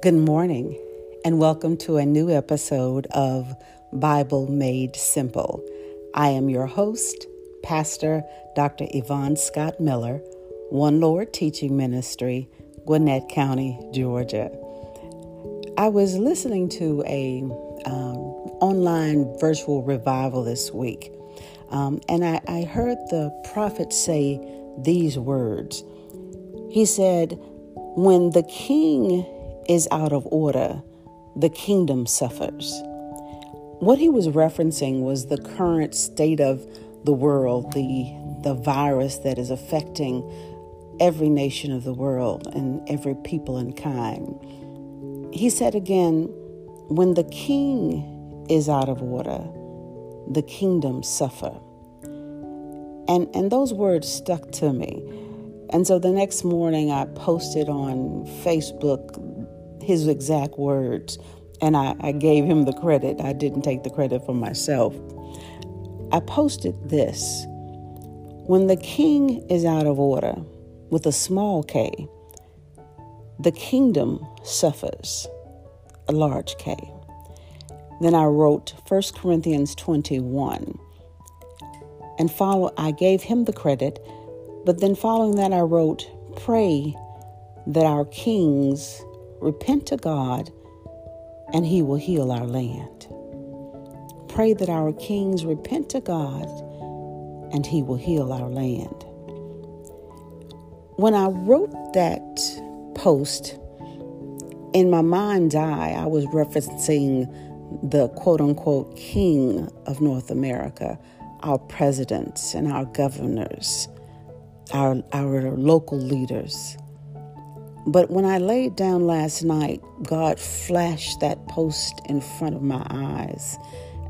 Good morning, and welcome to a new episode of Bible Made Simple. I am your host, Pastor Dr. Yvonne Scott Miller, One Lord Teaching Ministry, Gwinnett County, Georgia. I was listening to a um, online virtual revival this week, um, and I, I heard the prophet say these words. He said, "When the king is out of order, the kingdom suffers. What he was referencing was the current state of the world, the, the virus that is affecting every nation of the world and every people and kind. He said again, when the king is out of order, the kingdom suffer. And, and those words stuck to me. And so the next morning, I posted on Facebook his exact words, and I, I gave him the credit. I didn't take the credit for myself. I posted this When the king is out of order with a small k, the kingdom suffers a large K. Then I wrote 1 Corinthians 21 and follow I gave him the credit, but then following that I wrote pray that our kings repent to God, and He will heal our land. Pray that our kings repent to God, and He will heal our land. When I wrote that post, in my mind's eye, I was referencing the quote unquote king of North America, our presidents and our governors, our, our local leaders. But when I laid down last night, God flashed that post in front of my eyes,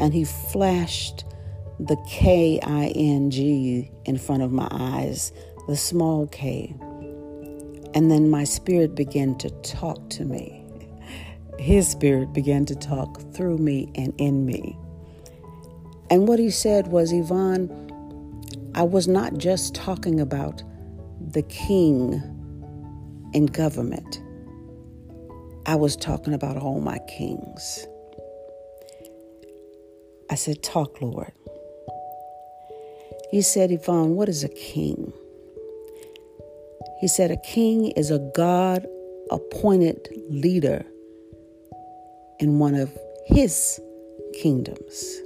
and He flashed the K I N G in front of my eyes, the small K. And then my spirit began to talk to me. His spirit began to talk through me and in me. And what he said was, Yvonne, I was not just talking about the king in government. I was talking about all my kings. I said, Talk, Lord. He said, Yvonne, what is a king? He said, A king is a God appointed leader in one of his kingdoms.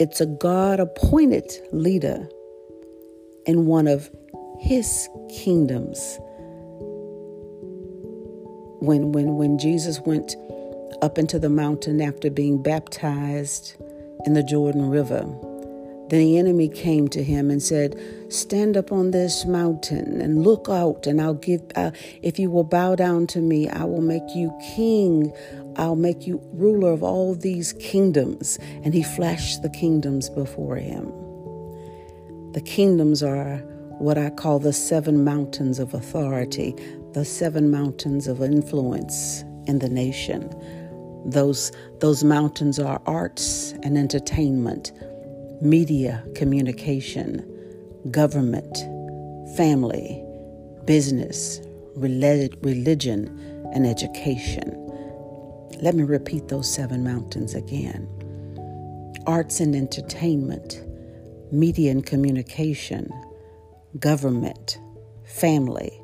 It's a God appointed leader in one of his kingdoms. When, when, when Jesus went up into the mountain after being baptized in the Jordan River, the enemy came to him and said, Stand up on this mountain and look out, and I'll give, uh, if you will bow down to me, I will make you king. I'll make you ruler of all these kingdoms. And he flashed the kingdoms before him. The kingdoms are what I call the seven mountains of authority, the seven mountains of influence in the nation. Those, those mountains are arts and entertainment, media, communication, government, family, business, religion, and education. Let me repeat those seven mountains again arts and entertainment, media and communication, government, family,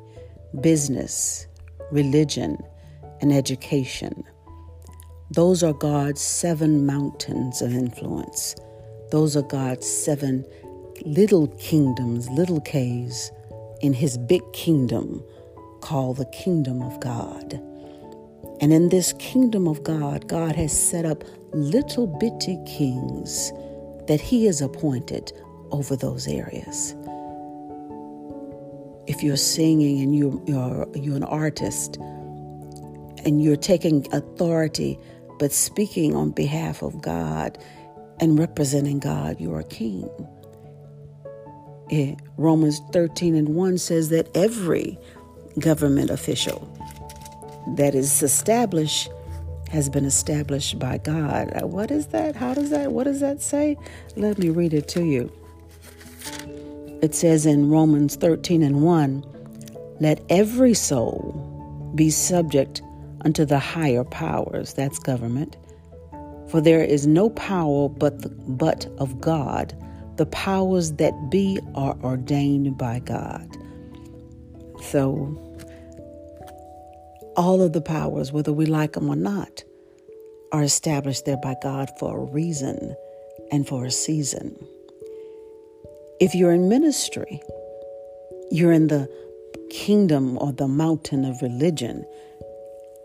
business, religion, and education. Those are God's seven mountains of influence. Those are God's seven little kingdoms, little K's, in His big kingdom called the kingdom of God. And in this kingdom of God, God has set up little bitty kings that He has appointed over those areas if you're singing and you're, you're, you're an artist and you're taking authority but speaking on behalf of God and representing God, you're a king. It, Romans 13 and 1 says that every government official that is established has been established by God. What is that? How does that? What does that say? Let me read it to you. It says in Romans 13 and 1 Let every soul be subject unto the higher powers, that's government. For there is no power but, the, but of God. The powers that be are ordained by God. So, all of the powers, whether we like them or not, are established there by God for a reason and for a season. If you're in ministry, you're in the kingdom or the mountain of religion,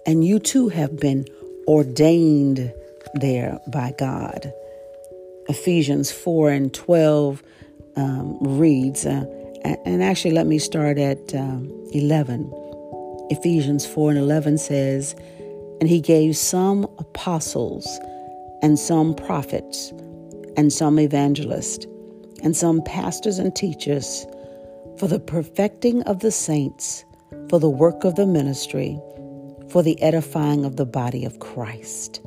and you too have been ordained there by God. Ephesians 4 and 12 um, reads, uh, and actually, let me start at um, 11. Ephesians 4 and 11 says, And he gave some apostles, and some prophets, and some evangelists, and some pastors and teachers for the perfecting of the saints, for the work of the ministry, for the edifying of the body of Christ.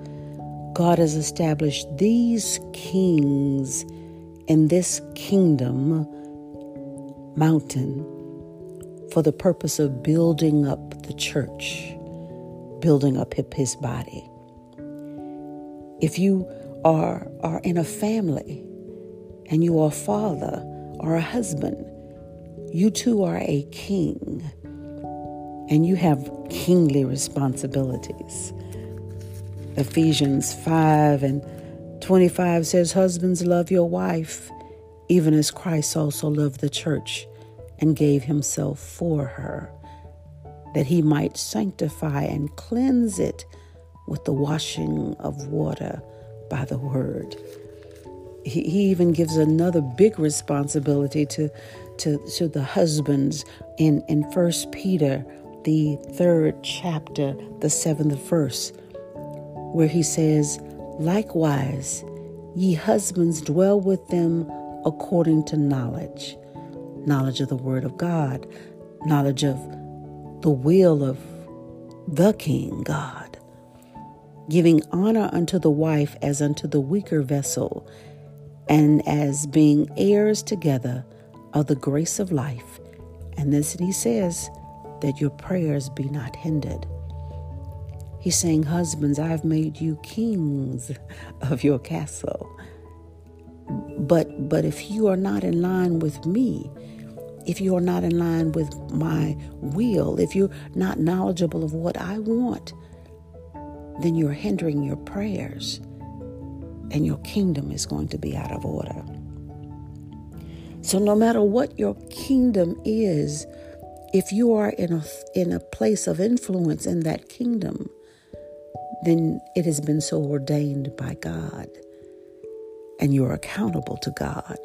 God has established these kings in this kingdom mountain for the purpose of building up the church, building up his body. If you are, are in a family and you are a father or a husband, you too are a king and you have kingly responsibilities. Ephesians 5 and 25 says, Husbands, love your wife, even as Christ also loved the church and gave himself for her, that he might sanctify and cleanse it with the washing of water by the word. He, he even gives another big responsibility to to, to the husbands in, in First Peter, the third chapter, the seventh verse, where he says, Likewise, ye husbands dwell with them according to knowledge, knowledge of the word of God, knowledge of the will of the King God, giving honor unto the wife as unto the weaker vessel, and as being heirs together of the grace of life. And this he says, that your prayers be not hindered. He's saying, Husbands, I've made you kings of your castle. But but if you are not in line with me, if you are not in line with my will, if you're not knowledgeable of what I want, then you're hindering your prayers and your kingdom is going to be out of order. So, no matter what your kingdom is, if you are in a, in a place of influence in that kingdom, then it has been so ordained by God. And you're accountable to God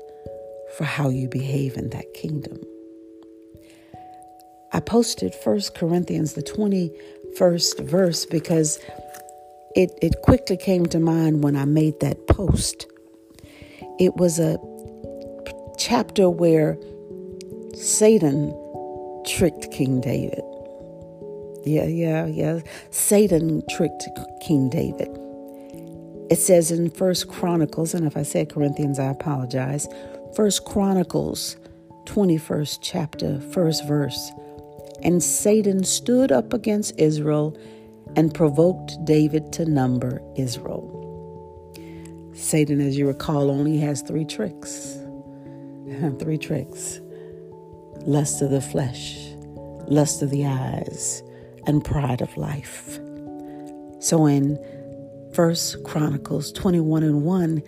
for how you behave in that kingdom. I posted 1 Corinthians, the 21st verse, because it, it quickly came to mind when I made that post. It was a chapter where Satan tricked King David. Yeah, yeah, yeah. Satan tricked King David. It says in First Chronicles, and if I said Corinthians, I apologize. First Chronicles, 21st chapter, first verse. And Satan stood up against Israel and provoked David to number Israel. Satan, as you recall, only has three tricks three tricks lust of the flesh, lust of the eyes, and pride of life. So in First Chronicles 21 and 1,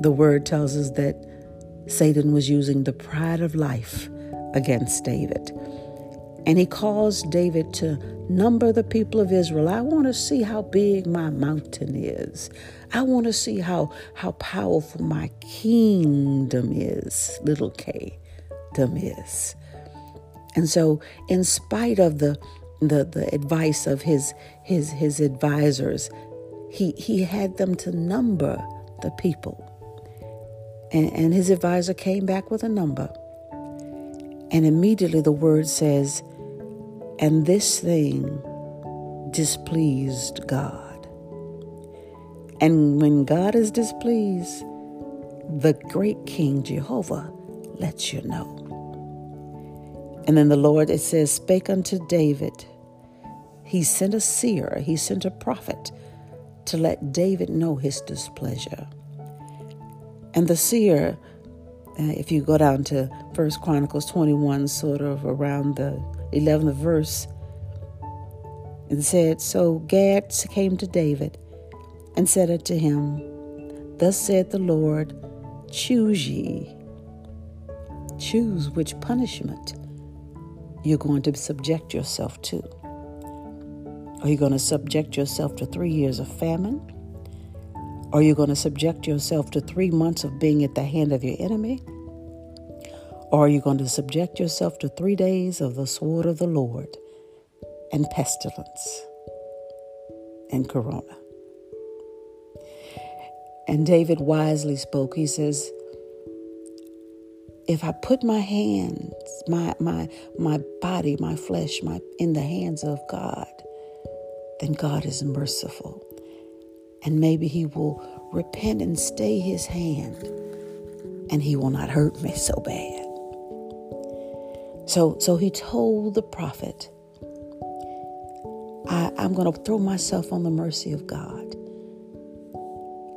the word tells us that Satan was using the pride of life against David. And he caused David to number the people of Israel. I want to see how big my mountain is. I want to see how, how powerful my kingdom is, little k, dom is. And so, in spite of the, the, the advice of his, his, his advisors, he, he had them to number the people. And, and his advisor came back with a number. And immediately the word says, and this thing displeased God. And when God is displeased, the great King Jehovah lets you know. And then the Lord, it says, spake unto David, he sent a seer, he sent a prophet to let David know his displeasure. And the seer, uh, if you go down to First Chronicles 21, sort of around the 11th verse, and said, So Gad came to David and said unto him, Thus saith the Lord, Choose ye. Choose which punishment you're going to subject yourself to. Are you going to subject yourself to three years of famine? Are you going to subject yourself to three months of being at the hand of your enemy? Or are you going to subject yourself to three days of the sword of the Lord and pestilence and corona? And David wisely spoke. He says, if I put my hands, my my my body, my flesh, my in the hands of God, then God is merciful. And maybe he will repent and stay his hand and he will not hurt me so bad. So so he told the prophet, I, I'm going to throw myself on the mercy of God.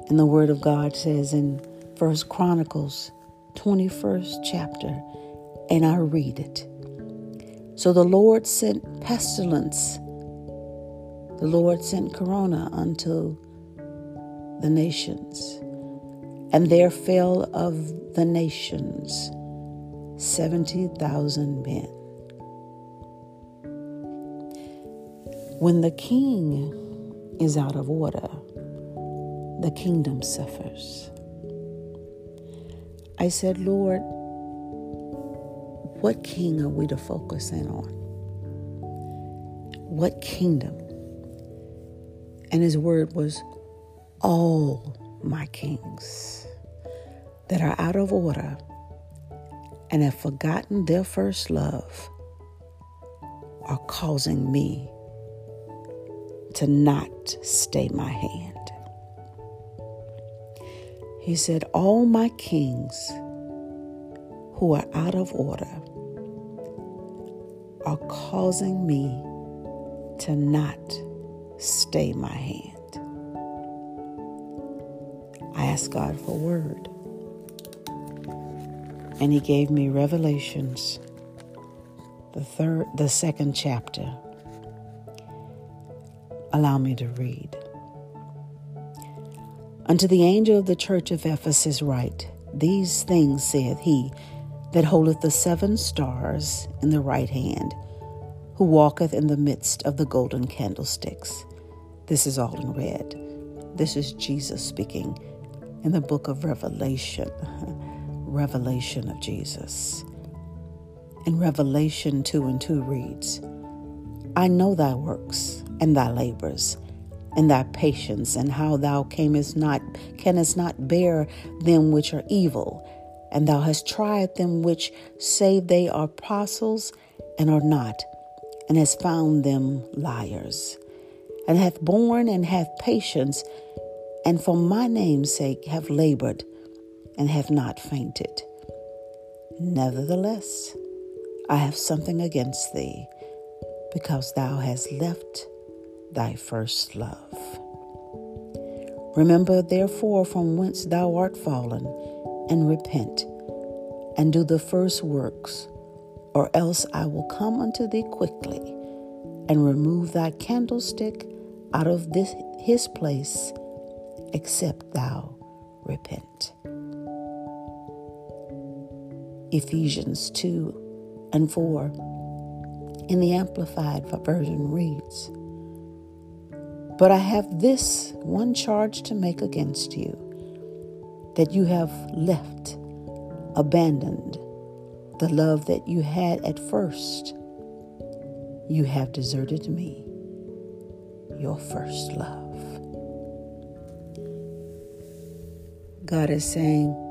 And the word of God says in First Chronicles 21st chapter, and I read it. So the Lord sent pestilence, the Lord sent corona unto the nations, and there fell of the nations 70,000 men. When the king is out of order, the kingdom suffers. I said, Lord, what king are we to focus in on? What kingdom? And his word was, all my kings that are out of order and have forgotten their first love are causing me to not stay my hand. He said, All my kings who are out of order are causing me to not stay my hand. I ask God for word. And he gave me revelations the third the second chapter. Allow me to read. Unto the angel of the church of Ephesus write, These things saith he that holdeth the seven stars in the right hand, who walketh in the midst of the golden candlesticks. This is all in red. This is Jesus speaking in the book of Revelation. Revelation of Jesus. In Revelation 2 and 2 reads, I know thy works and thy labors and thy patience, and how thou camest not, canst not bear them which are evil, and thou hast tried them which say they are apostles and are not, and hast found them liars, and hath borne and hath patience, and for my name's sake have labored and have not fainted. Nevertheless, I have something against thee, because thou hast left thy first love. Remember therefore from whence thou art fallen, and repent, and do the first works, or else I will come unto thee quickly, and remove thy candlestick out of this his place, except thou repent. Ephesians 2 and 4 in the Amplified Version reads, but I have this one charge to make against you that you have left, abandoned the love that you had at first. You have deserted me, your first love. God is saying,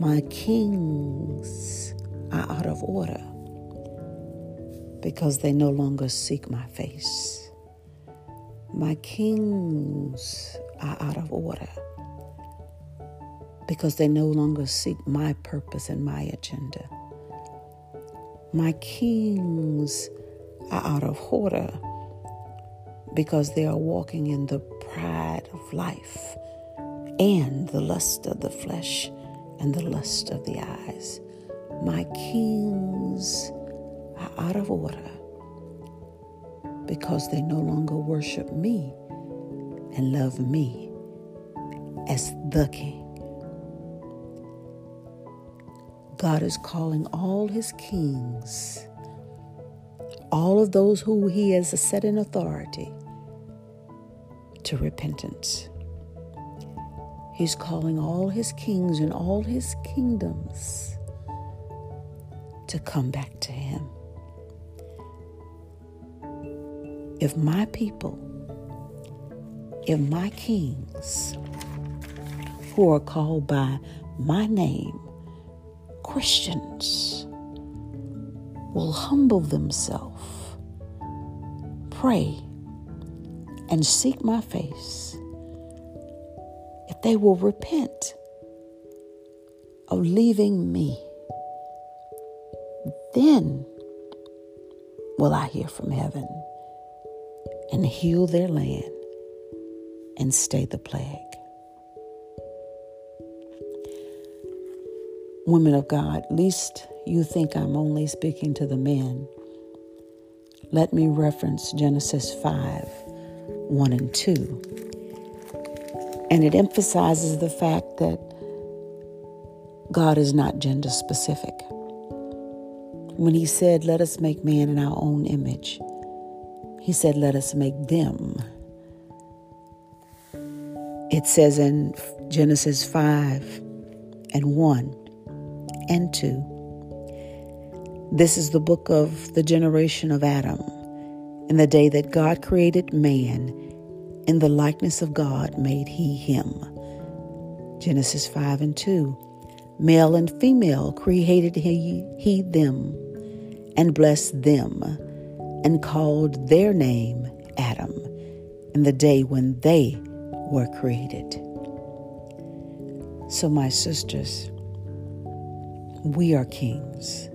My kings are out of order because they no longer seek my face. My kings are out of order because they no longer seek my purpose and my agenda. My kings are out of order because they are walking in the pride of life and the lust of the flesh and the lust of the eyes. My kings are out of order because they no longer worship me and love me as the king. God is calling all his kings, all of those who he has set in authority, to repentance. He's calling all his kings and all his kingdoms to come back to him. If my people, if my kings, who are called by my name, Christians, will humble themselves, pray, and seek my face, they will repent of leaving me, then will I hear from heaven and heal their land and stay the plague. Women of God, least you think I'm only speaking to the men. Let me reference Genesis 5 1 and 2. And it emphasizes the fact that God is not gender specific. When He said, Let us make man in our own image, He said, Let us make them. It says in Genesis 5 and 1 and 2 this is the book of the generation of Adam. In the day that God created man, in the likeness of God made he him. Genesis 5 and 2. Male and female created he, he them, and blessed them, and called their name Adam, in the day when they were created. So, my sisters, we are kings.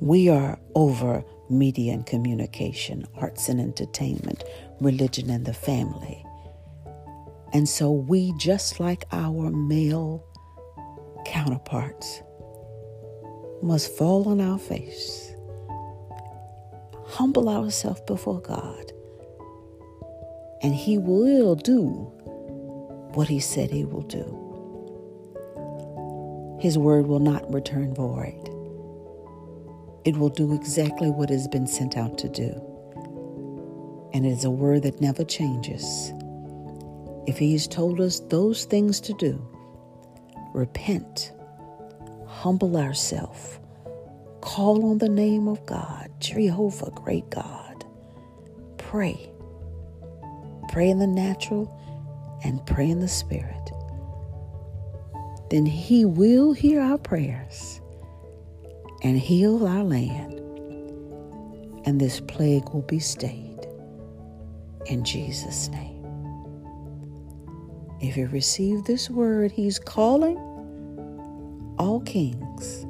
We are over media and communication, arts and entertainment, religion and the family. And so we, just like our male counterparts, must fall on our face, humble ourselves before God, and He will do what He said He will do. His word will not return void it will do exactly what it has been sent out to do. And it is a word that never changes. If He has told us those things to do, repent, humble ourselves, call on the name of God, Jehovah, great God, pray. Pray in the natural and pray in the spirit. Then He will hear our prayers and heal our land, and this plague will be stayed. In Jesus' name. If you receive this word, He's calling all kings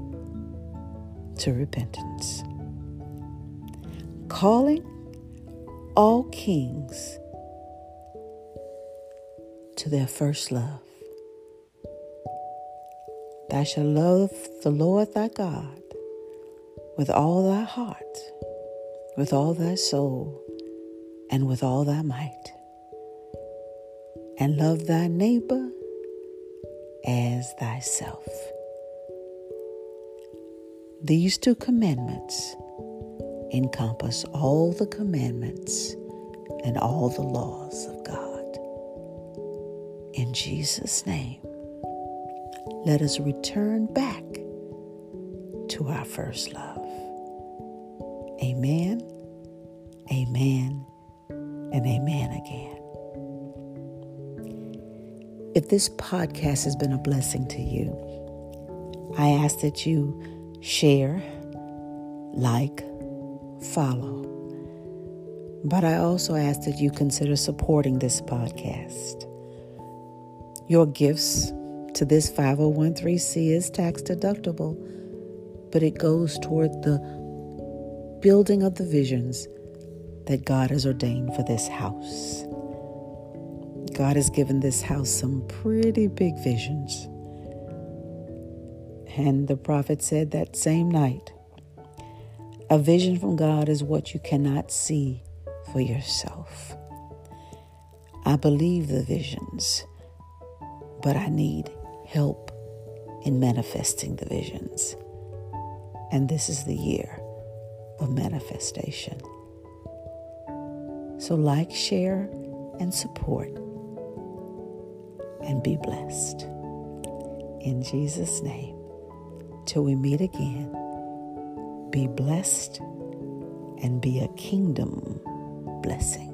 to repentance. Calling all kings to their first love. Thou shalt love the Lord thy God with all thy heart, with all thy soul, and with all thy might. And love thy neighbor as thyself. These two commandments encompass all the commandments and all the laws of God. In Jesus' name, let us return back to our first love. Amen, amen, and amen again. If this podcast has been a blessing to you, I ask that you share, like, follow. But I also ask that you consider supporting this podcast. Your gifts to this 501c is tax deductible, but it goes toward the building of the visions that God has ordained for this house. God has given this house some pretty big visions. And the prophet said that same night a vision from God is what you cannot see for yourself. I believe the visions, but I need help in manifesting the visions. And this is the year of manifestation. So, like, share, and support, and be blessed. In Jesus' name, till we meet again, be blessed and be a kingdom blessing.